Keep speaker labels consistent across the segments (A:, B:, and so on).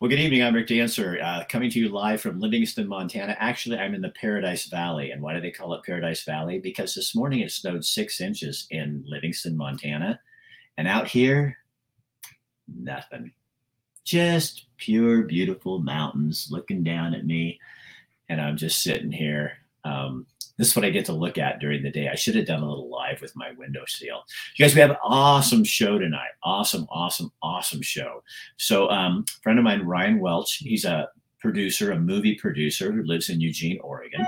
A: Well, good evening. I'm Rick Dancer, uh, coming to you live from Livingston, Montana. Actually, I'm in the Paradise Valley. And why do they call it Paradise Valley? Because this morning it snowed six inches in Livingston, Montana. And out here, nothing. Just pure, beautiful mountains looking down at me. And I'm just sitting here. Um, this is what I get to look at during the day. I should have done a little live with my window seal. You guys, we have an awesome show tonight. Awesome, awesome, awesome show. So, um, friend of mine, Ryan Welch, he's a producer, a movie producer who lives in Eugene, Oregon,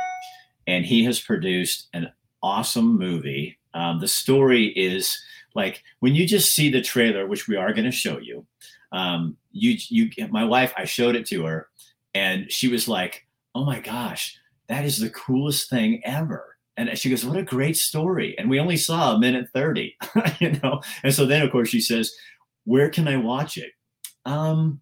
A: and he has produced an awesome movie. Um, the story is like when you just see the trailer, which we are going to show you. Um, you, you, my wife, I showed it to her, and she was like, "Oh my gosh." That is the coolest thing ever. And she goes, what a great story. And we only saw a minute 30, you know? And so then of course she says, where can I watch it? Um,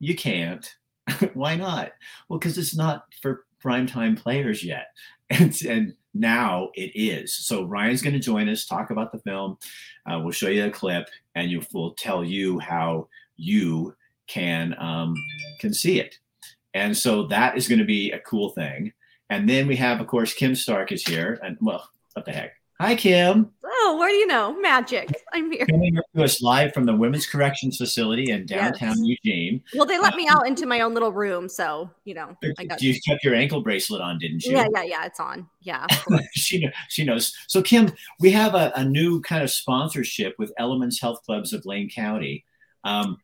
A: you can't. Why not? Well, because it's not for primetime players yet. And, and now it is. So Ryan's going to join us, talk about the film. Uh, we'll show you a clip, and you, we'll tell you how you can um, can see it. And so that is going to be a cool thing. And then we have, of course, Kim Stark is here. And well, what the heck? Hi, Kim.
B: Oh, what do you know? Magic. I'm here.
A: Coming to us live from the Women's Corrections Facility in downtown yes. Eugene.
B: Well, they let me out into my own little room, so you know.
A: I got you kept your ankle bracelet on, didn't you?
B: Yeah, yeah, yeah. It's on. Yeah.
A: she she knows. So, Kim, we have a, a, new kind of sponsorship with Elements Health Clubs of Lane County. Um,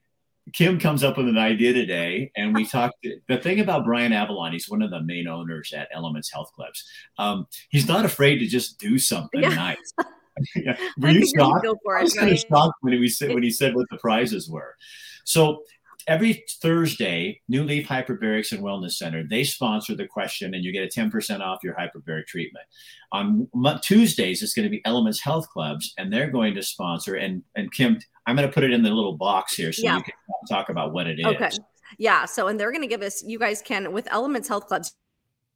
A: Kim comes up with an idea today, and we talked. The thing about Brian Avalon, he's one of the main owners at Elements Health Clubs. Um, he's not afraid to just do something yeah. nice. yeah. Were you shocked? I was kind of shocked when he said when he said what the prizes were. So every Thursday, New Leaf Hyperbarics and Wellness Center, they sponsor the question and you get a 10% off your hyperbaric treatment. On Tuesdays, it's going to be Elements Health Clubs, and they're going to sponsor. And, and Kim, I'm going to put it in the little box here so yeah. you can talk about what it is. Okay.
B: Yeah. So, and they're going to give us, you guys can, with Elements Health Clubs,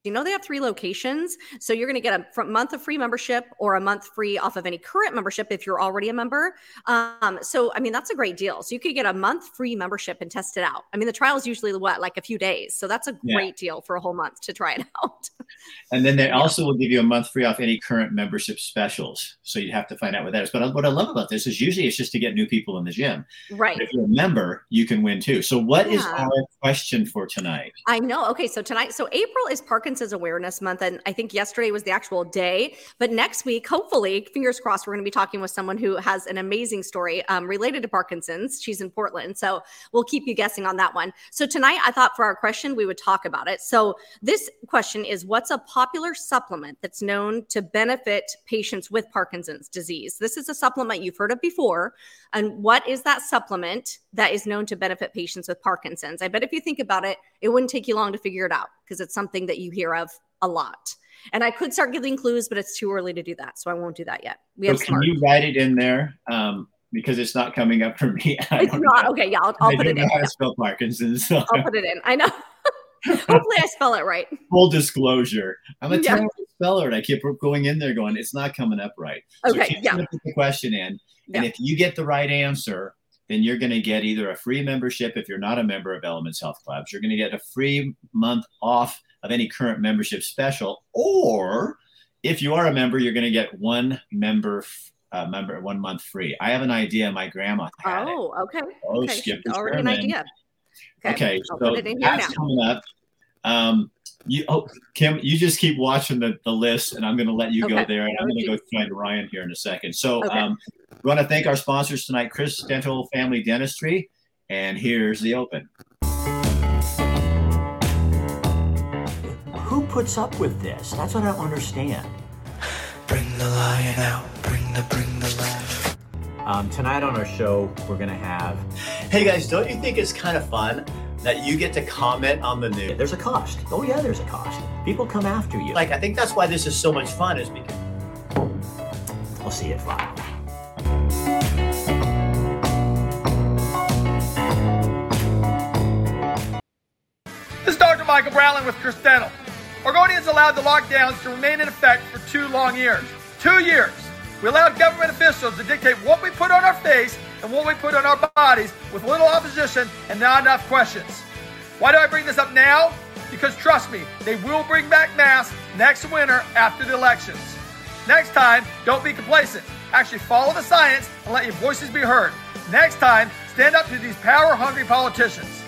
B: you know they have three locations? So you're going to get a month of free membership or a month free off of any current membership if you're already a member. Um, so i mean that's a great deal. So you could get a month free membership and test it out. I mean the trial is usually what like a few days. So that's a great yeah. deal for a whole month to try it out.
A: And then they yeah. also will give you a month free off any current membership specials. So you'd have to find out what that is. But what i love about this is usually it's just to get new people in the gym.
B: Right.
A: But if you're a member you can win too. So what yeah. is our question for tonight?
B: I know. Okay so tonight so april is parkinson's Awareness Month. And I think yesterday was the actual day. But next week, hopefully, fingers crossed, we're going to be talking with someone who has an amazing story um, related to Parkinson's. She's in Portland. So we'll keep you guessing on that one. So tonight, I thought for our question, we would talk about it. So this question is What's a popular supplement that's known to benefit patients with Parkinson's disease? This is a supplement you've heard of before. And what is that supplement that is known to benefit patients with Parkinson's? I bet if you think about it, it wouldn't take you long to figure it out because it's something that you hear of a lot. And I could start giving clues, but it's too early to do that. So I won't do that yet.
A: We have so can you write it in there? Um, because it's not coming up for me.
B: It's not. Know. Okay. Yeah. I'll, I'll put it in.
A: How to spell Parkinson's. So.
B: I'll put it in. I know. Hopefully I spell it right.
A: Full disclosure. I'm a yeah. terrible speller and I keep going in there going, it's not coming up right.
B: Okay. So yeah.
A: Put the question in. Yeah. And if you get the right answer, then you're going to get either a free membership if you're not a member of Elements Health Clubs. You're going to get a free month off of any current membership special, or if you are a member, you're going to get one member uh, member one month free. I have an idea. My grandma had
B: oh, okay.
A: Oh,
B: okay.
A: skip
B: already an idea.
A: Okay, okay so that's coming up. Um, you, oh, Kim, you just keep watching the, the list, and I'm going to let you okay. go there, and I'm going to go find Ryan here in a second. So, okay. um, we want to thank our sponsors tonight, Chris Dental Family Dentistry, and here's the open.
C: Who puts up with this? That's what I don't understand.
D: Bring the lion out. Bring the bring the lion.
C: Um, tonight on our show, we're gonna have.
A: Hey guys, don't you think it's kind of fun that you get to comment on the news?
C: There's a cost. Oh yeah, there's a cost. People come after you.
A: Like I think that's why this is so much fun, is because.
C: I'll see you at five.
E: This is Dr. Michael Brownling with Chris Dental. Oregonians allowed the lockdowns to remain in effect for two long years. Two years. We allowed government officials to dictate what we put on our face and what we put on our bodies with little opposition and not enough questions. Why do I bring this up now? Because trust me, they will bring back masks next winter after the elections. Next time, don't be complacent. Actually, follow the science and let your voices be heard. Next time, stand up to these power hungry politicians.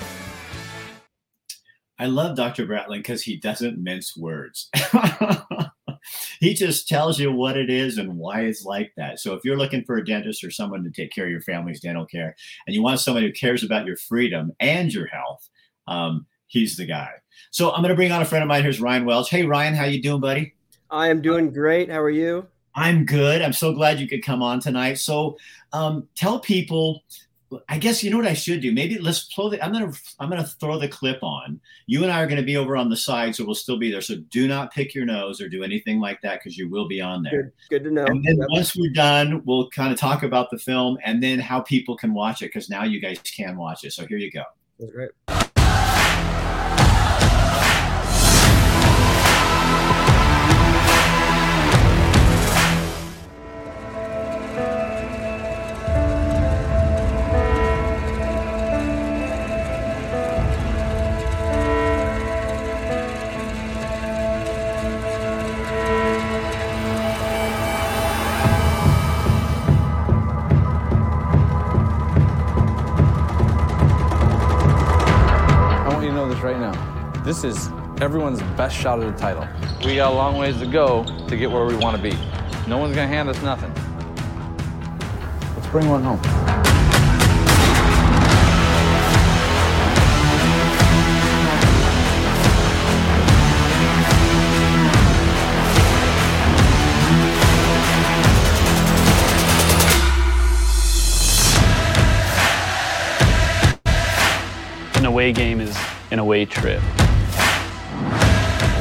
A: I love Dr. Bratling because he doesn't mince words. he just tells you what it is and why it's like that. So if you're looking for a dentist or someone to take care of your family's dental care, and you want someone who cares about your freedom and your health, um, he's the guy. So I'm going to bring on a friend of mine. Here's Ryan Welch. Hey, Ryan, how you doing, buddy?
F: I am doing great. How are you?
A: I'm good. I'm so glad you could come on tonight. So um, tell people I guess you know what I should do. Maybe let's throw the. I'm gonna I'm gonna throw the clip on. You and I are gonna be over on the side, so we'll still be there. So do not pick your nose or do anything like that because you will be on there.
F: Good, good to know.
A: And then
F: Yep.
A: once we're done, we'll kind of talk about the film and then how people can watch it because now you guys can watch it. So here you go.
F: That's great.
G: This is everyone's best shot at the title. We got a long ways to go to get where we want to be. No one's going to hand us nothing. Let's bring one home.
H: An away game is an away trip.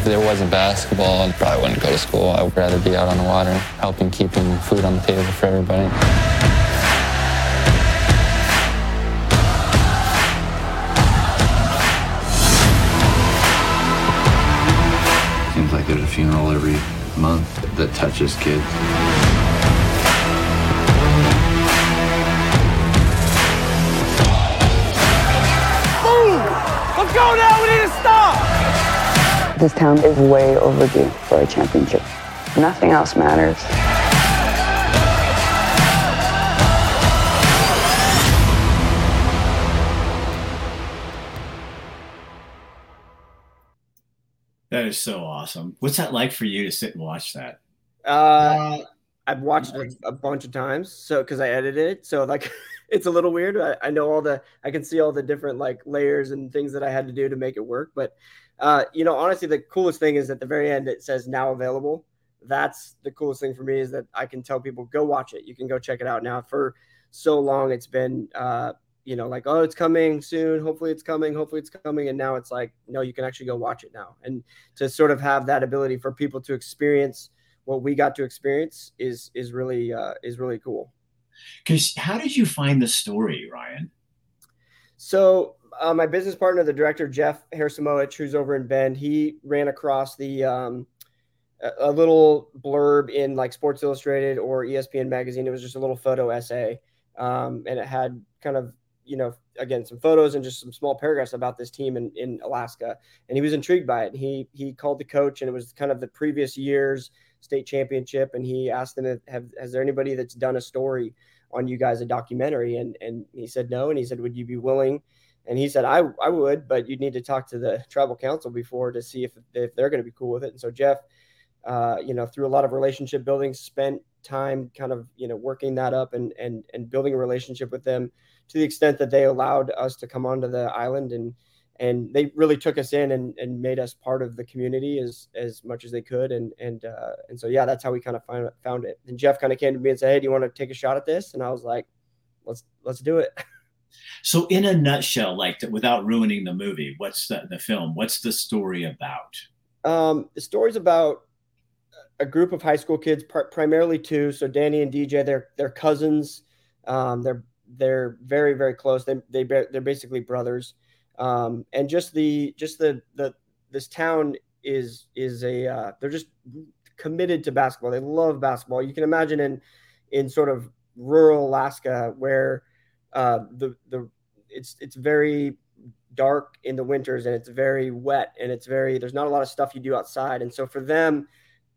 I: If there wasn't basketball, I probably wouldn't go to school. I would rather be out on the water, helping keeping food on the table for everybody.
J: Seems like there's a funeral every month that touches kids.
K: This town is way overdue for a championship. Nothing else matters.
A: That is so awesome. What's that like for you to sit and watch that?
F: Uh, I've watched it a bunch of times, so because I edited it, so like it's a little weird. I, I know all the, I can see all the different like layers and things that I had to do to make it work. But uh, you know, honestly, the coolest thing is at the very end it says now available. That's the coolest thing for me is that I can tell people go watch it. You can go check it out now. For so long, it's been uh, you know like oh it's coming soon. Hopefully it's coming. Hopefully it's coming. And now it's like no, you can actually go watch it now. And to sort of have that ability for people to experience what we got to experience is is really uh, is really cool.
A: Because how did you find the story, Ryan?
F: So uh, my business partner, the director Jeff Harasimowicz, who's over in Bend, he ran across the um, a, little blurb in like Sports Illustrated or ESPN magazine. It was just a little photo essay, um, and it had kind of you know again some photos and just some small paragraphs about this team in, in Alaska. And he was intrigued by it. And he he called the coach, and it was kind of the previous year's state championship. And he asked them, "Have has there anybody that's done a story on you guys, a documentary?" And and he said no. And he said, "Would you be willing?" And he said, I, I would, but you'd need to talk to the tribal council before to see if, if they're going to be cool with it. And so Jeff, uh, you know, through a lot of relationship building, spent time kind of, you know, working that up and, and, and building a relationship with them to the extent that they allowed us to come onto the island and, and they really took us in and, and made us part of the community as, as much as they could. And, and, uh, and so, yeah, that's how we kind of find, found it. And Jeff kind of came to me and said, Hey, do you want to take a shot at this? And I was like, let's, let's do it.
A: So, in a nutshell, like without ruining the movie, what's the, the film? What's the story about?
F: Um, the story's about a group of high school kids, pr- primarily two. So Danny and DJ, they're they're cousins. Um, they're they're very very close. They they they're basically brothers. Um, and just the just the the this town is is a uh, they're just committed to basketball. They love basketball. You can imagine in in sort of rural Alaska where uh, the the it's it's very dark in the winters and it's very wet and it's very there's not a lot of stuff you do outside. And so for them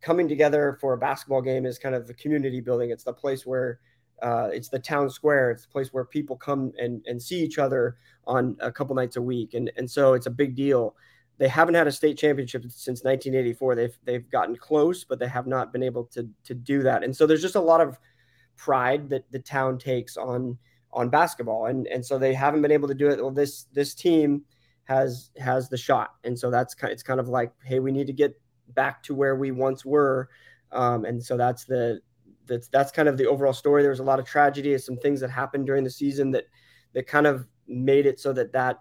F: coming together for a basketball game is kind of the community building. It's the place where uh, it's the town square. It's the place where people come and, and see each other on a couple nights a week. And, and so it's a big deal. They haven't had a state championship since 1984 they've they've gotten close but they have not been able to to do that. And so there's just a lot of pride that the town takes on on basketball. And and so they haven't been able to do it. Well this this team has has the shot. And so that's kind it's kind of like hey we need to get back to where we once were. Um, and so that's the that's that's kind of the overall story. There was a lot of tragedy some things that happened during the season that that kind of made it so that that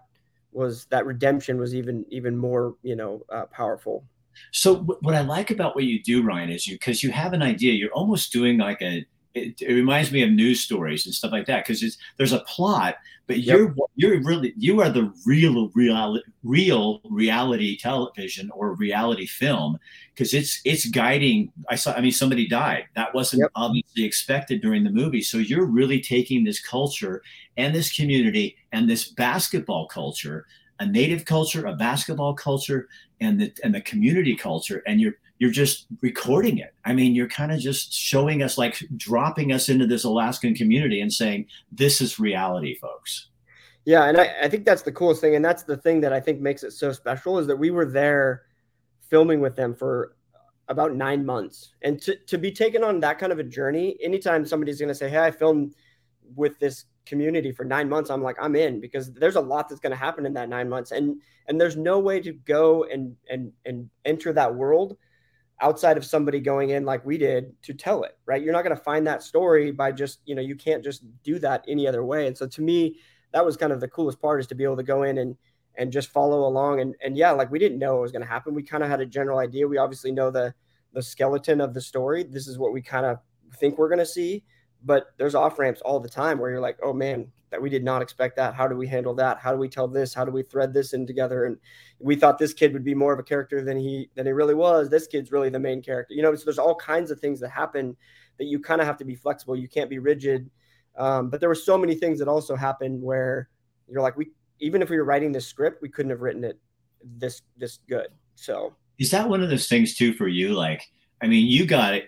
F: was that redemption was even even more you know uh, powerful.
A: So what i like about what you do ryan is you because you have an idea you're almost doing like a it, it, reminds me of news stories and stuff like that because it's there's a plot, but yep. you're you're really you are the real real real reality television or reality film because it's it's guiding. I saw. I mean, somebody died. That wasn't yep. obviously expected during the movie. So you're really taking this culture and this community and this basketball culture, a native culture, a basketball culture, and the and the community culture, and you're you're just recording it. I mean, you're kind of just showing us, like dropping us into this Alaskan community and saying, this is reality, folks.
F: Yeah. And I, I think that's the coolest thing. And that's the thing that I think makes it so special is that we were there filming with them for about nine months. And to, to be taken on that kind of a journey, anytime somebody's going to say, Hey, I filmed with this community for nine months, I'm like, I'm in because there's a lot that's going to happen in that nine months. And, and there's no way to go and, and, and enter that world outside of somebody going in like we did to tell it right you're not going to find that story by just you know you can't just do that any other way and so to me that was kind of the coolest part is to be able to go in and and just follow along and and yeah like we didn't know what was going to happen we kind of had a general idea we obviously know the the skeleton of the story this is what we kind of think we're going to see but there's off ramps all the time where you're like oh man that we did not expect that. How do we handle that? How do we tell this? How do we thread this in together? And we thought this kid would be more of a character than he than he really was. This kid's really the main character. You know, so there's all kinds of things that happen that you kind of have to be flexible. You can't be rigid. Um, but there were so many things that also happened where you're like, we even if we were writing this script, we couldn't have written it this this good. So
A: is that one of those things too for you? Like, I mean, you got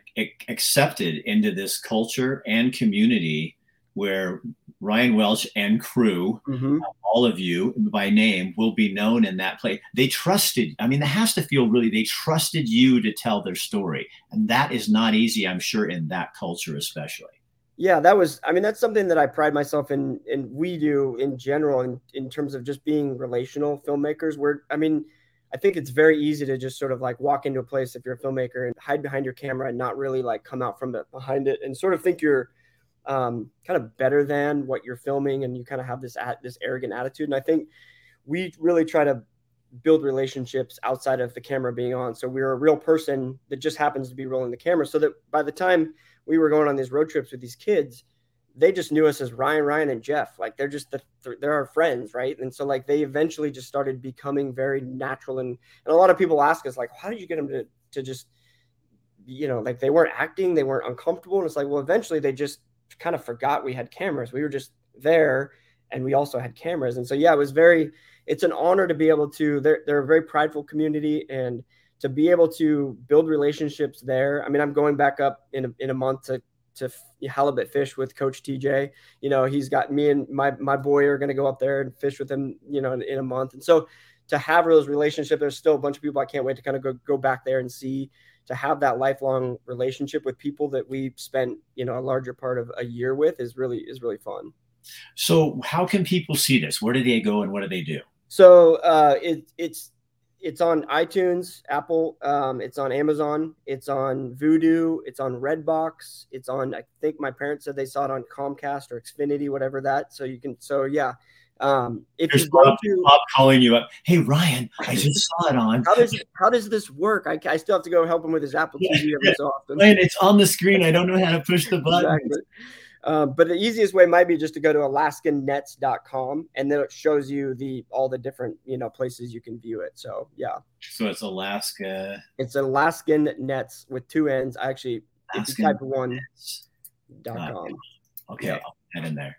A: accepted into this culture and community where Ryan Welch and crew, mm-hmm. all of you by name, will be known in that place. They trusted, I mean, that has to feel really, they trusted you to tell their story. And that is not easy, I'm sure, in that culture, especially.
F: Yeah, that was, I mean, that's something that I pride myself in, and we do in general, in, in terms of just being relational filmmakers. Where, I mean, I think it's very easy to just sort of like walk into a place if you're a filmmaker and hide behind your camera and not really like come out from behind it and sort of think you're, um, kind of better than what you're filming, and you kind of have this at this arrogant attitude. And I think we really try to build relationships outside of the camera being on. So we're a real person that just happens to be rolling the camera. So that by the time we were going on these road trips with these kids, they just knew us as Ryan, Ryan, and Jeff. Like they're just the they're our friends, right? And so like they eventually just started becoming very natural. And and a lot of people ask us like, how did you get them to to just you know like they weren't acting, they weren't uncomfortable, and it's like well eventually they just kind of forgot we had cameras. We were just there and we also had cameras. And so, yeah, it was very, it's an honor to be able to, they're, they're a very prideful community and to be able to build relationships there. I mean, I'm going back up in a, in a month to, to halibut fish with coach TJ, you know, he's got me and my, my boy are going to go up there and fish with him, you know, in, in a month. And so to have those relationships, there's still a bunch of people I can't wait to kind of go, go back there and see to have that lifelong relationship with people that we spent you know a larger part of a year with is really is really fun.
A: So how can people see this? Where do they go and what do they do?
F: So uh, it, it's it's on itunes apple um, it's on amazon it's on vudu it's on redbox it's on i think my parents said they saw it on comcast or xfinity whatever that so you can so yeah um, if
A: There's you Bob, to Bob calling you up, hey Ryan, I just saw it on.
F: How does how does this work? I, I still have to go help him with his Apple TV every yeah. so often.
A: Ryan, it's on the screen. I don't know how to push the button. Exactly.
F: Um, but the easiest way might be just to go to alaskannets.com and then it shows you the all the different you know places you can view it. So yeah.
A: So it's Alaska.
F: It's Alaskan Nets with two N's. I actually, Alaskan if you type one dot com.
A: Okay, yeah. I'll put that in there.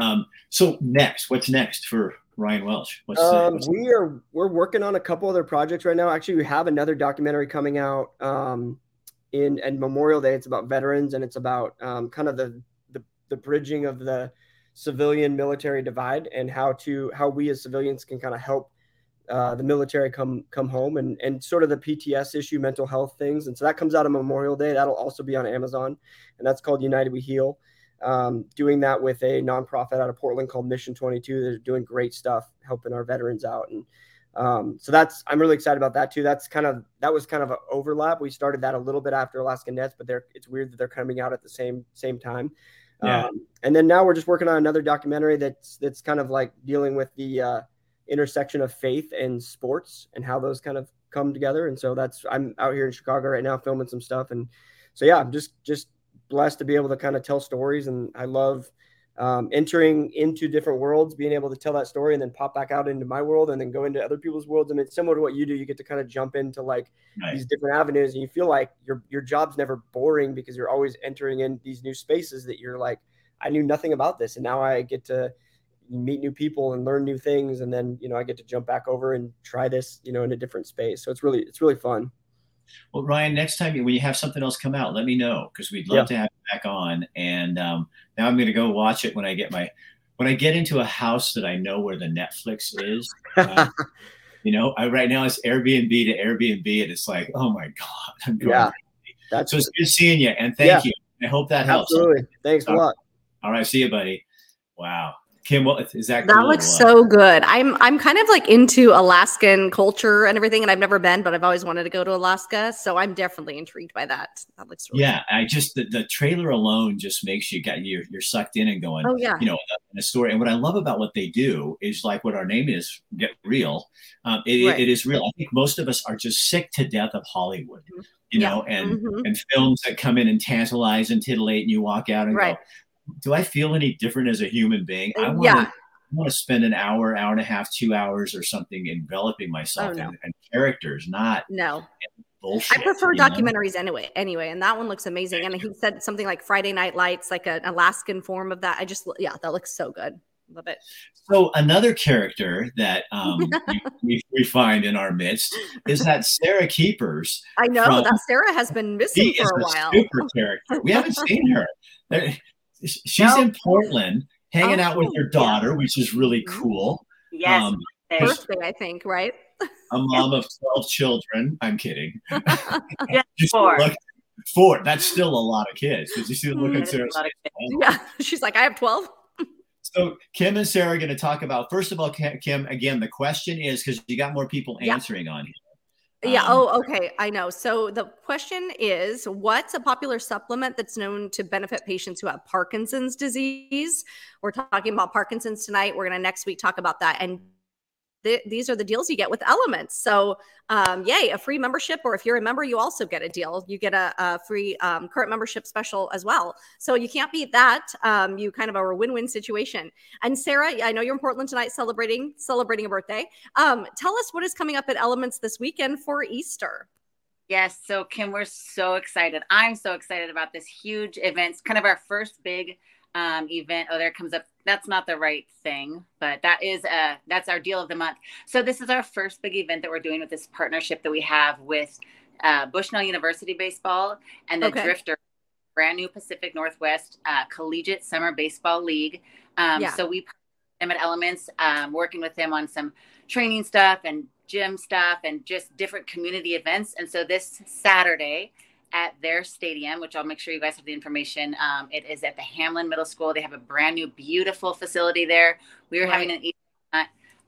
A: Um, so next, what's next for Ryan Welch? What's
F: Um,
A: what's-
F: we are we're working on a couple other projects right now. Actually, we have another documentary coming out um, in and Memorial Day. It's about veterans and it's about um, kind of the, the the bridging of the civilian military divide and how to how we as civilians can kind of help uh, the military come come home and and sort of the PTS issue, mental health things. And so that comes out on Memorial Day. That'll also be on Amazon, and that's called United We Heal. Um, doing that with a nonprofit out of Portland called Mission 22. They're doing great stuff, helping our veterans out, and um, so that's I'm really excited about that too. That's kind of that was kind of an overlap. We started that a little bit after Alaska Nets, but they're it's weird that they're coming out at the same same time.
A: Yeah.
F: Um, and then now we're just working on another documentary that's that's kind of like dealing with the uh, intersection of faith and sports and how those kind of come together. And so that's I'm out here in Chicago right now filming some stuff, and so yeah, I'm just just blessed to be able to kind of tell stories, and I love um, entering into different worlds, being able to tell that story, and then pop back out into my world, and then go into other people's worlds. And it's similar to what you do. You get to kind of jump into like these different avenues, and you feel like your your job's never boring because you're always entering in these new spaces that you're like, I knew nothing about this, and now I get to meet new people and learn new things, and then you know I get to jump back over and try this, you know, in a different space. So it's really it's really fun.
A: Well, Ryan, next time when you have something else come out, let me know because we'd love
F: Yeah.
A: to have you back on. And um, now I'm going to go watch it when I get my when I get into a house that I know where the Netflix is. Uh, you know, I, right now it's Airbnb to Airbnb, and it's like, oh my god, I'm going.
F: Yeah, that's
A: So it's good seeing you, and thank
F: Yeah.
A: you. I hope that helps.
F: absolutely. Thanks a lot.
A: All right, see you, buddy. Wow, Kim, what is that?
B: That looks so good. I'm I'm kind of like into Alaskan culture and everything, and I've never been, but I've always wanted to go to Alaska, so I'm definitely intrigued by that. That looks really
A: Yeah, I just the, the trailer alone just makes you got you you're sucked in and going.
B: Oh, yeah.
A: you know, in a story. And what I love about what they do is like what our name is, get real. Um, it,
B: Right.
A: it is real. I think most of us are just sick to death of Hollywood, you
B: Mm-hmm. Yeah.
A: know, and
B: Mhm.
A: and films that come in and tantalize and titillate, and you walk out and
B: Right.
A: go, "Do I feel any different as a human being? I want
B: Yeah.
A: to." Want to spend an hour, hour and a half, two hours, or something enveloping myself
B: Oh, no.
A: in, in characters, not
B: no.
A: bullshit.
B: I prefer
A: you know?
B: documentaries anyway. Anyway, and that one looks amazing. And he said something like Friday Night Lights, like an Alaskan form of that. I just yeah, that looks so good. Love it.
A: So another character that um, we, we, find in our midst is that Sarah Keepers.
B: I know
A: from-
B: that Sarah has been missing for
A: is
B: a
A: a
B: while.
A: super character. We haven't seen her. There- She's
L: No.
A: in Portland, hanging out with
B: Oh,
A: her daughter, which is really
B: Mm-hmm.
A: cool.
L: Yes.
A: Um,
B: Birthday, I think, right?
A: a mom of twelve children. I'm kidding.
L: Yeah, four.
A: look- four. That's still a lot of kids. Did you see the look
B: Mm,
A: at
L: That is
A: Sarah's face?
B: Yeah. She's like, I have 12.
A: So Kim and Sarah are going to talk about. First of all, Kim. Again, the question is because you got more people
B: Yeah.
A: answering on here.
B: Yeah.
A: Um,
B: oh, okay. I know. So the question is what's a popular supplement that's known to benefit patients who have Parkinson's disease? We're talking about Parkinson's tonight. We're going to next week talk about that. And th- these are the deals you get with Elements. So, um, yay, a free membership, or if you're a member, you also get a deal. You get a, a free um, current membership special as well. So you can't beat that. Um, you kind of are a win-win situation. And Sarah, I know you're in Portland tonight celebrating celebrating a birthday. Um, tell us what is coming up at Elements this weekend for Easter.
L: Yes. So, Kim, we're so excited. I'm so excited about this huge event. It's kind of our first big um, event. Oh, there comes up. That's not the right thing, but that is a that's our deal of the month. So this is our first big event that we're doing with this partnership that we have with uh, Bushnell University Baseball and the
B: Okay.
L: Drifter, brand new Pacific Northwest uh, Collegiate Summer Baseball League. Um,
B: Yeah.
L: So we them at Elements, um, working with them on some training stuff and gym stuff and just different community events. And so this Saturday at their stadium, which I'll make sure you guys have the information, um, it is at the Hamlin Middle School. They have a brand new, beautiful facility there. We are
B: Right.
L: having an.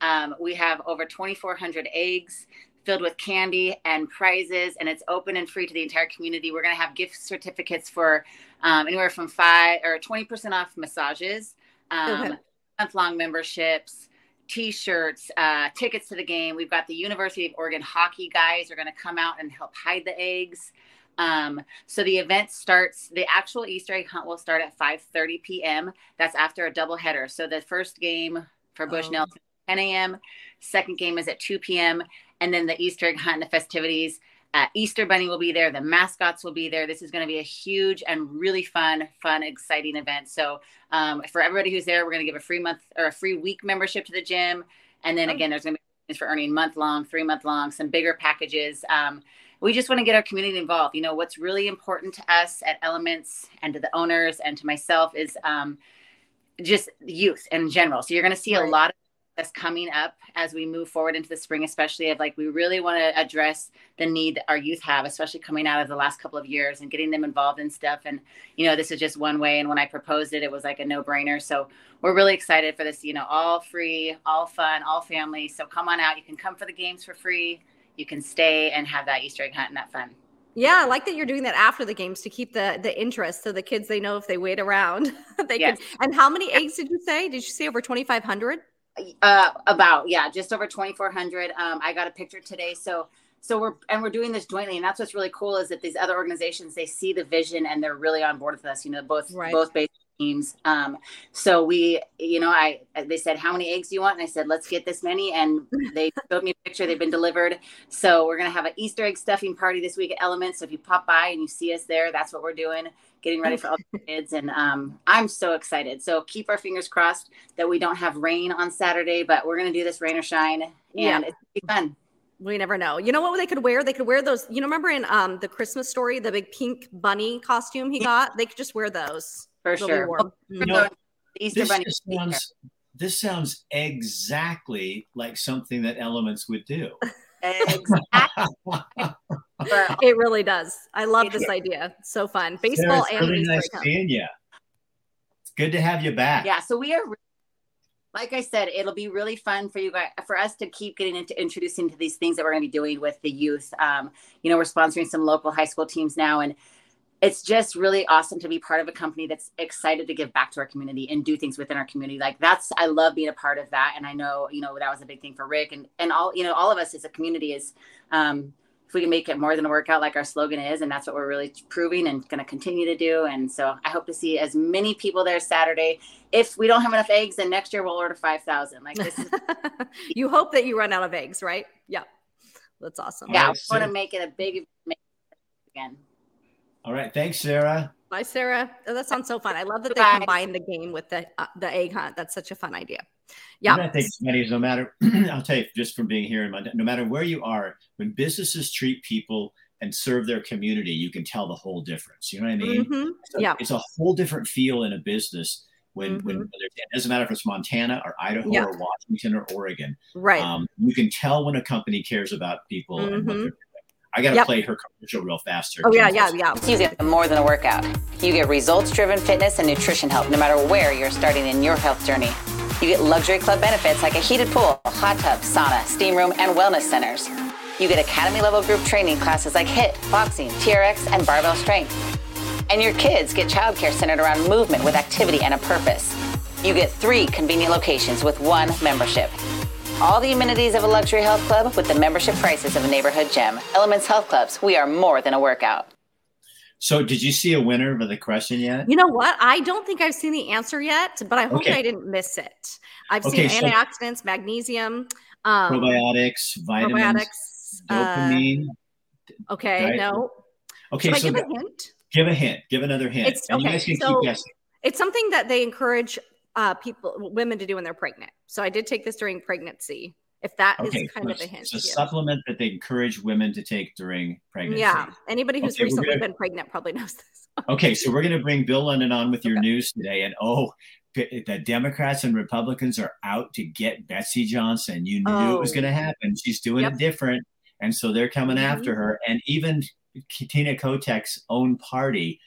L: Um, we have over 2,400 eggs filled with candy and prizes, and it's open and free to the entire community. We're going to have gift certificates for um, anywhere from five or 20% off massages, um,
B: Okay.
L: month long memberships, t-shirts, uh, tickets to the game. We've got the University of Oregon hockey guys are going to come out and help hide the eggs. Um, so the event starts. The actual Easter egg hunt will start at 5:30 p.m. That's after a double header. So the first game for Bushnell
B: Oh.
L: 10 a.m. Second game is at 2 p.m. And then the Easter egg hunt and the festivities. Uh, Easter Bunny will be there. The mascots will be there. This is going to be a huge and really fun, fun, exciting event. So, um, for everybody who's there, we're going to give a free month or a free week membership to the gym. And then again, there's going to be for earning month long, three month long, some bigger packages. Um, we just want to get our community involved. You know, what's really important to us at Elements and to the owners and to myself is um, just youth in general. So you're going to see right. a lot of that's coming up as we move forward into the spring, especially of like we really want to address the need that our youth have, especially coming out of the last couple of years and getting them involved in stuff. And you know, this is just one way. And when I proposed it, it was like a no brainer. So we're really excited for this. You know, all free, all fun, all family. So come on out. You can come for the games for free. You can stay and have that Easter egg hunt and that fun.
B: Yeah, I like that you're doing that after the games to keep the the interest, so the kids they know if they wait around, they yes. can. And how many eggs did you say? Did you say over twenty five hundred?
L: Uh, about yeah, just over twenty four hundred. Um, I got a picture today, so so we're and we're doing this jointly, and that's what's really cool is that these other organizations they see the vision and they're really on board with us. You know, both right. both based teams. Um, so we, you know, I they said, "How many eggs do you want?" And I said, "Let's get this many." And they showed me a picture. They've been delivered. So we're gonna have an Easter egg stuffing party this week at Elements. So if you pop by and you see us there, that's what we're doing, getting ready for all the kids. And um, I'm so excited. So keep our fingers crossed that we don't have rain on Saturday, but we're gonna do this rain or shine, and yeah. it's be fun.
B: We never know. You know what they could wear? They could wear those. You know, remember in um the Christmas story, the big pink bunny costume he got? They could just wear those
L: for sure.
A: You know, Easter Bunny. Sounds, this sounds exactly like something that Elements would do.
B: exactly. it really does. I love this idea. so fun. Baseball Sarah,
A: and really nice seeing you. It's good to have you back.
L: Yeah. So we are like I said, it'll be really fun for you guys, for us to keep getting into introducing to these things that we're going to be doing with the youth. Um, you know, we're sponsoring some local high school teams now, and it's just really awesome to be part of a company that's excited to give back to our community and do things within our community. Like that's I love being a part of that, and I know you know that was a big thing for Rick and and all you know all of us as a community is. Um, if we can make it more than a workout like our slogan is and that's what we're really proving and going to continue to do. And so i hope to see as many people there saturday. If we don't have enough eggs then next year we'll order 5000 like this is-
B: you hope that you run out of eggs right? Yeah. That's awesome.
L: Yeah i want to make it a big again
A: all right. Thanks, Sarah.
B: Bye, Sarah. Oh, that sounds so fun. I love that they combine the game with the uh, the egg hunt. That's such a fun idea. Yeah.
A: I think many no matter I'll tell you just from being here in Montana, no matter where you are, when businesses treat people and serve their community, you can tell the whole difference. You know what I mean?
B: Mm-hmm.
A: So
B: yeah.
A: It's a whole different feel in a business when mm-hmm. when it doesn't matter if it's Montana or Idaho yeah. or Washington or Oregon.
B: Right.
A: Um, you can tell when a company cares about people mm-hmm. and what mm-hmm. they're I got to yep. play her commercial real fast.
B: Oh, yeah, yeah, yeah.
M: You get more than a workout. You get results driven fitness and nutrition help no matter where you're starting in your health journey. You get luxury club benefits like a heated pool, hot tub, sauna, steam room, and wellness centers. You get academy level group training classes like HIIT, boxing, TRX, and barbell strength. And your kids get childcare centered around movement with activity and a purpose. You get three convenient locations with one membership. All the amenities of a luxury health club with the membership prices of a neighborhood gym. Elements Health Clubs, we are more than a workout.
A: So, did you see a winner for the question yet?
B: You know what? I don't think I've seen the answer yet, but I hope okay. I didn't miss it. I've okay, seen so antioxidants, magnesium, um,
A: probiotics, vitamins, probiotics, dopamine.
B: Uh, okay, diet. no.
A: Okay,
B: Should
A: so
B: I give a hint?
A: Give a hint. Give another hint.
B: It's, okay, so It's something that they encourage uh, people, women to do when they're pregnant. So I did take this during pregnancy. If that okay, is kind so, of a hint.
A: It's a yeah. supplement that they encourage women to take during pregnancy.
B: Yeah. Anybody who's okay, recently gonna, been pregnant probably knows this.
A: okay. So we're going to bring Bill London on with your okay. news today. And oh, the Democrats and Republicans are out to get Betsy Johnson. You knew oh. it was going to happen. She's doing yep. it different. And so they're coming mm-hmm. after her. And even Tina Kotek's own party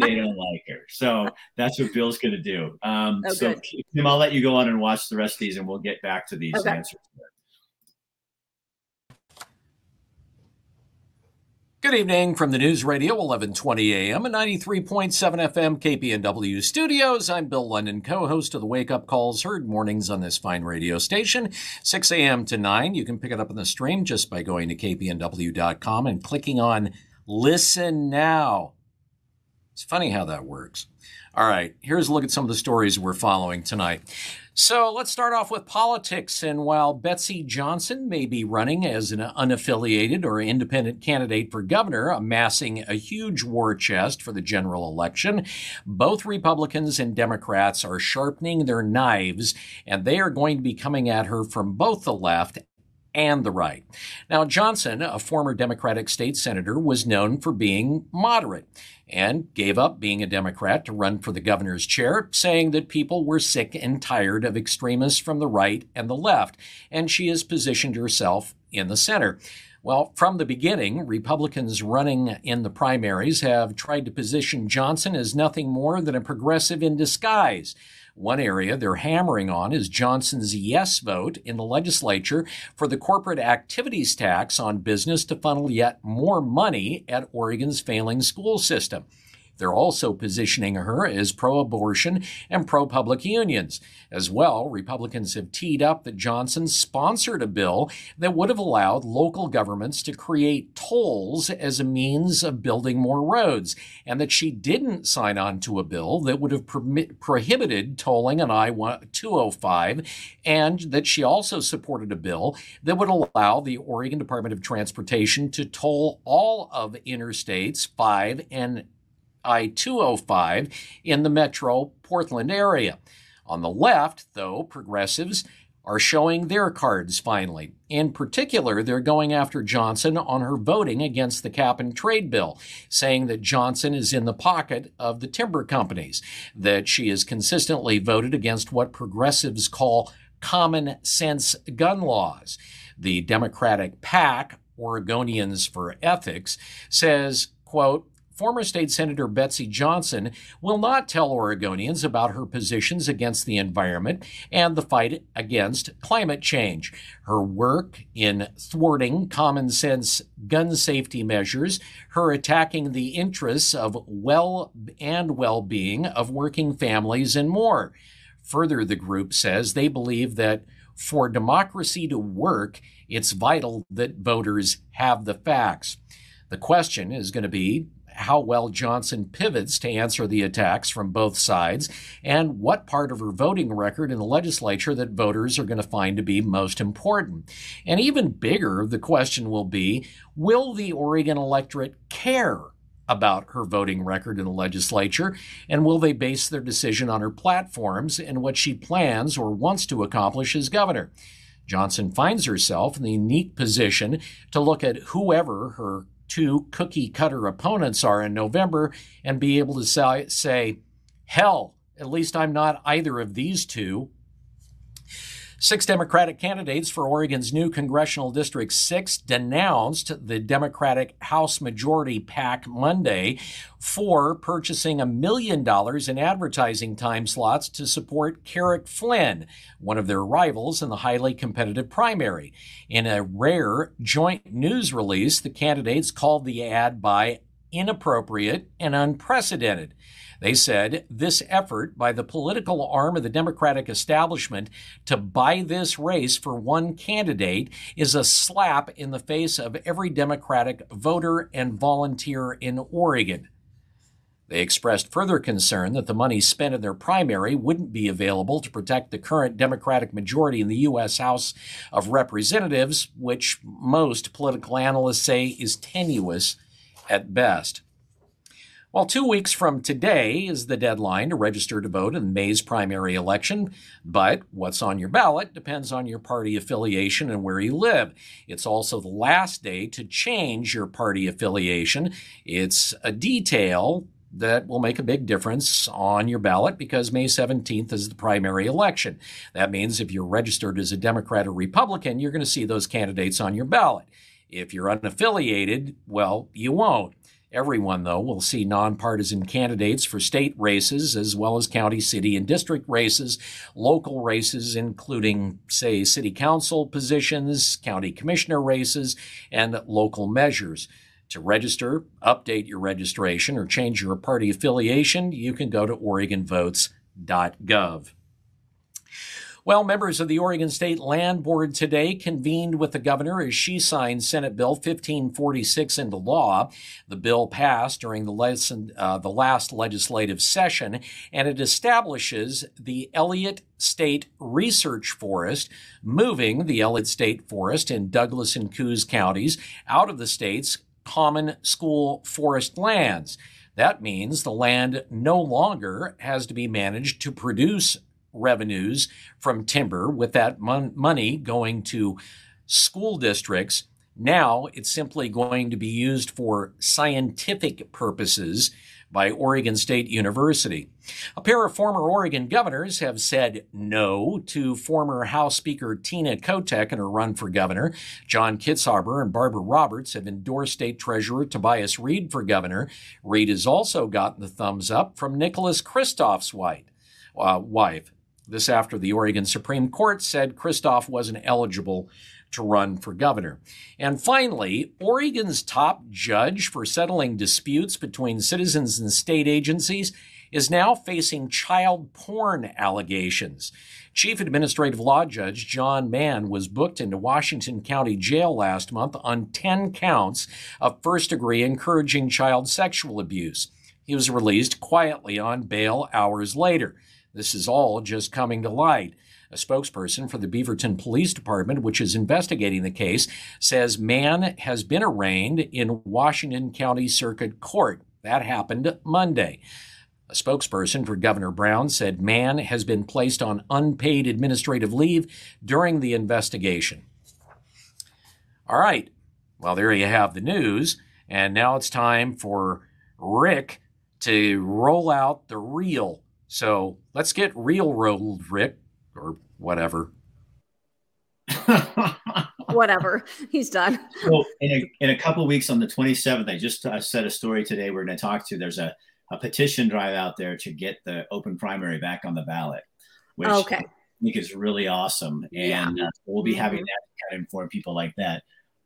A: they don't like her. So that's what Bill's going to do. Um, oh, so, good. Kim, I'll let you go on and watch the rest of these, and we'll get back to these okay. answers.
N: Good evening from the News Radio 1120 AM and 93.7 FM KPNW studios. I'm Bill London, co-host of the Wake Up Calls, heard mornings on this fine radio station, 6 a.m. to 9. You can pick it up on the stream just by going to kpnw.com and clicking on Listen Now. It's funny how that works. All right, here's a look at some of the stories we're following tonight. So let's start off with politics. And while Betsy Johnson may be running as an unaffiliated or independent candidate for governor, amassing a huge war chest for the general election, both Republicans and Democrats are sharpening their knives, and they are going to be coming at her from both the left and the right. Now, Johnson, a former Democratic state senator, was known for being moderate and gave up being a Democrat to run for the governor's chair, saying that people were sick and tired of extremists from the right and the left, and she has positioned herself in the center. Well, from the beginning, Republicans running in the primaries have tried to position Johnson as nothing more than a progressive in disguise. One area they're hammering on is Johnson's yes vote in the legislature for the corporate activities tax on business to funnel yet more money at Oregon's failing school system. They're also positioning her as pro abortion and pro public unions. As well, Republicans have teed up that Johnson sponsored a bill that would have allowed local governments to create tolls as a means of building more roads, and that she didn't sign on to a bill that would have permit, prohibited tolling on I 205, and that she also supported a bill that would allow the Oregon Department of Transportation to toll all of interstates 5 and I 205 in the metro Portland area. On the left, though, progressives are showing their cards finally. In particular, they're going after Johnson on her voting against the cap and trade bill, saying that Johnson is in the pocket of the timber companies, that she has consistently voted against what progressives call common sense gun laws. The Democratic PAC, Oregonians for Ethics, says, quote, Former State Senator Betsy Johnson will not tell Oregonians about her positions against the environment and the fight against climate change. Her work in thwarting common sense gun safety measures, her attacking the interests of well and well being of working families, and more. Further, the group says they believe that for democracy to work, it's vital that voters have the facts. The question is going to be how well Johnson pivots to answer the attacks from both sides, and what part of her voting record in the legislature that voters are going to find to be most important. And even bigger, the question will be will the Oregon electorate care? About her voting record in the legislature, and will they base their decision on her platforms and what she plans or wants to accomplish as governor? Johnson finds herself in the unique position to look at whoever her two cookie cutter opponents are in November and be able to say, hell, at least I'm not either of these two. Six Democratic candidates for Oregon's new Congressional District 6 denounced the Democratic House Majority PAC Monday for purchasing a million dollars in advertising time slots to support Carrick Flynn, one of their rivals in the highly competitive primary. In a rare joint news release, the candidates called the ad by inappropriate and unprecedented. They said this effort by the political arm of the Democratic establishment to buy this race for one candidate is a slap in the face of every Democratic voter and volunteer in Oregon. They expressed further concern that the money spent in their primary wouldn't be available to protect the current Democratic majority in the U.S. House of Representatives, which most political analysts say is tenuous at best. Well, two weeks from today is the deadline to register to vote in May's primary election, but what's on your ballot depends on your party affiliation and where you live. It's also the last day to change your party affiliation. It's a detail that will make a big difference on your ballot because May 17th is the primary election. That means if you're registered as a Democrat or Republican, you're going to see those candidates on your ballot. If you're unaffiliated, well, you won't. Everyone, though, will see nonpartisan candidates for state races as well as county, city, and district races, local races, including, say, city council positions, county commissioner races, and local measures. To register, update your registration, or change your party affiliation, you can go to OregonVotes.gov. Well, members of the Oregon State Land Board today convened with the governor as she signed Senate Bill 1546 into law. The bill passed during the, lesson, uh, the last legislative session, and it establishes the Elliott State Research Forest, moving the Elliott State Forest in Douglas and Coos counties out of the state's common school forest lands. That means the land no longer has to be managed to produce revenues from timber with that mon- money going to school districts. Now it's simply going to be used for scientific purposes by Oregon State University. A pair of former Oregon governors have said no to former House Speaker Tina Kotek in her run for governor. John Kitzhaber and Barbara Roberts have endorsed State Treasurer Tobias Read for governor. Read has also gotten the thumbs up from Nicholas Kristof's wife. Uh, This after the Oregon Supreme Court said Kristof wasn't eligible to run for governor. And finally, Oregon's top judge for settling disputes between citizens and state agencies is now facing child porn allegations. Chief Administrative Law Judge John Mann was booked into Washington County Jail last month on 10 counts of first degree encouraging child sexual abuse. He was released quietly on bail hours later. This is all just coming to light. A spokesperson for the Beaverton Police Department, which is investigating the case, says Mann has been arraigned in Washington County Circuit Court. That happened Monday. A spokesperson for Governor Brown said Mann has been placed on unpaid administrative leave during the investigation. All right. Well, there you have the news. And now it's time for Rick to roll out the real so let's get real rolled, Rick, or whatever.
B: whatever. He's done.
A: So in a, in a couple weeks on the 27th, I just uh, said a story today we're going to talk to. There's a, a petition drive out there to get the open primary back on the ballot, which
B: okay.
A: I think is really awesome. And yeah. uh, we'll be having mm-hmm. that to kind of inform people like that.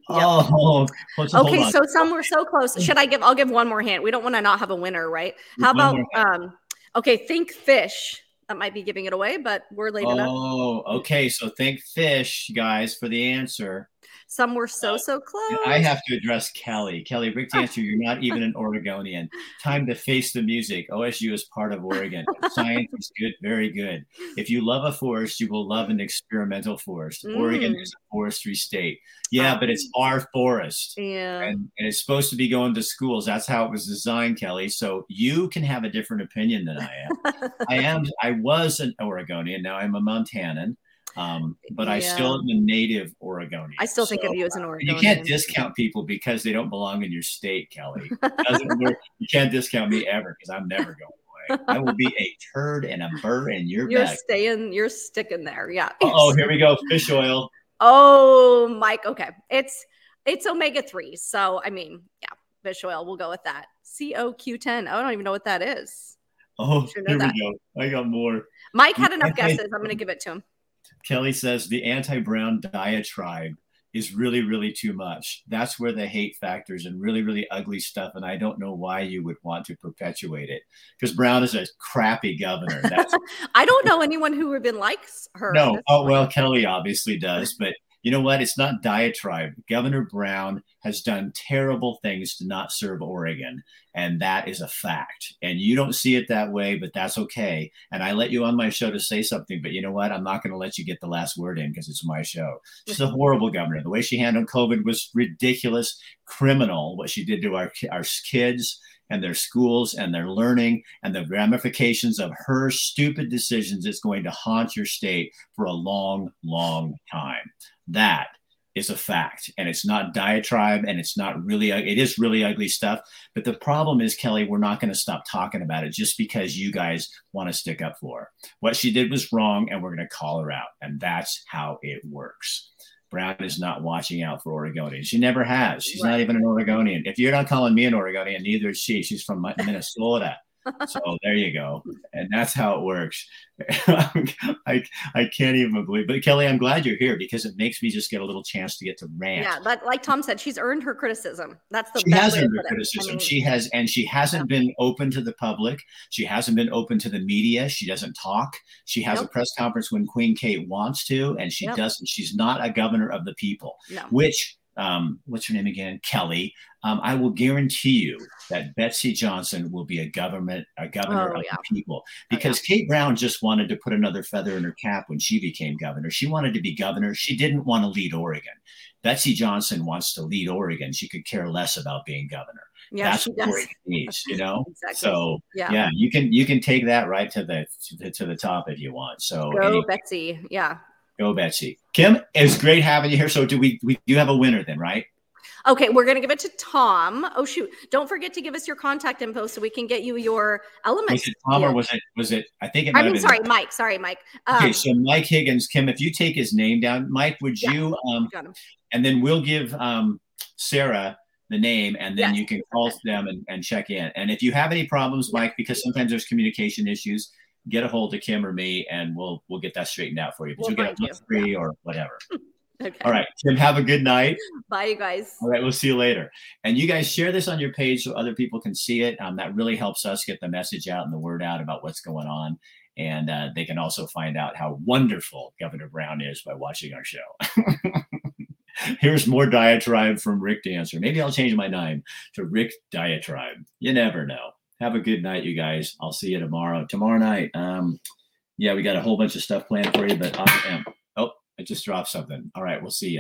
A: Yep. Oh,
B: okay. So some were so close. Should I give? I'll give one more hint. We don't want to not have a winner, right? How about um, Okay, think fish. That might be giving it away, but we're late
A: oh,
B: enough.
A: Oh, okay. So think fish, guys, for the answer.
B: Some were so, so close.
A: I have to address Kelly. Kelly, Rick to answer, you're not even an Oregonian. Time to face the music. OSU is part of Oregon. Science is good, very good. If you love a forest, you will love an experimental forest. Mm. Oregon is a forestry state. Yeah, but it's our forest.
B: Yeah.
A: And, and it's supposed to be going to schools. That's how it was designed, Kelly. So you can have a different opinion than I am. I am, I was an Oregonian. Now I'm a Montanan. Um, but yeah. I still am a native Oregonian.
B: I still think so, of you as an Oregonian.
A: You can't discount people because they don't belong in your state, Kelly. you can't discount me ever because I'm never going away. I will be a turd and a burr in your
B: You're
A: back.
B: staying, you're sticking there. Yeah.
A: Oh, here we go. Fish oil.
B: Oh, Mike. Okay. It's it's omega 3. So I mean, yeah, fish oil. We'll go with that. COQ10. I don't even know what that is.
A: Oh, here that. we go. I got more.
B: Mike had enough guesses. I'm going to give it to him.
A: Kelly says the anti Brown diatribe is really, really too much. That's where the hate factors and really, really ugly stuff. And I don't know why you would want to perpetuate it because Brown is a crappy governor.
B: I don't know anyone who even likes her.
A: No. Oh, well, Kelly obviously does. But you know what? It's not diatribe. Governor Brown has done terrible things to not serve Oregon, and that is a fact. And you don't see it that way, but that's okay. And I let you on my show to say something, but you know what? I'm not going to let you get the last word in because it's my show. She's a horrible governor. The way she handled COVID was ridiculous, criminal. What she did to our our kids and their schools and their learning and the ramifications of her stupid decisions is going to haunt your state for a long, long time. That is a fact. And it's not diatribe and it's not really it is really ugly stuff. But the problem is kelly we're not going to stop talking about it just because you guys want to stick up for her. What she did was wrong and we're going to call her out. And that's how it works. Brown is not watching out for oregonians. She never has. She's right. not even an oregonian. If you're not calling me an oregonian neither is she. She's from minnesota so there you go. And that's how it works. I, I can't even believe But Kelly, I'm glad you're here because it makes me just get a little chance to get to rant.
B: Yeah, but like Tom said, she's earned her criticism. That's the
A: she has earned her criticism.
B: I mean,
A: she has, and she hasn't been open to the public. She hasn't been open to the media. She doesn't talk. She has a press conference when Queen Kate wants to, and she
B: Yep.
A: doesn't. She's not a governor of the people.
B: No.
A: Which, um, what's her name again? Kelly. Um, I will guarantee you that Betsy Johnson will be a government, a governor
B: Oh,
A: of
B: yeah.
A: the people, because Kate Brown just wanted to put another feather in her cap when she became governor. She wanted to be governor. She didn't want to lead Oregon. Betsy Johnson wants to lead Oregon. She could care less about being governor.
B: Yeah,
A: That's what. Oregon needs, you know.
B: Exactly.
A: So
B: Yeah.
A: yeah. you can you can take that right to the to the, to the top if you want. So
B: Go
A: anyway,
B: Betsy. Yeah.
A: Go Betsy. Kim, it's great having you here. So do we we do have a winner then, right?
B: Okay, we're gonna give it to Tom. Oh shoot! Don't forget to give us your contact info so we can get you your element.
A: Was it Tom or was it was it? I think it might
B: I mean, sorry, Mike. Sorry, Mike. Um,
A: Okay, so Mike Higgins, Kim, if you take his name down, Mike, would
B: Yeah,
A: you um
B: got him.
A: and then we'll give um Sarah the name and then
B: Yes,
A: you can call them and, and check in. And if you have any problems, Mike, because sometimes there's communication issues, get a hold of Kim or me and we'll we'll get that straightened out for you. But
B: We'll
A: you'll get
B: you.
A: free or whatever.
B: Okay.
A: All right, Kim, have a good night.
B: Bye, you guys.
A: All right, we'll see you later. And you guys share this on your page so other people can see it. Um, that really helps us get the message out and the word out about what's going on. And uh, they can also find out how wonderful Governor Brown is by watching our show. Here's more diatribe from Rick Dancer. Maybe I'll change my name to Rick Diatribe. You never know. Have a good night, you guys. I'll see you tomorrow. Tomorrow night. Um, yeah, we got a whole bunch of stuff planned for you, but I am. Oh, I just dropped something. All right, we'll see you.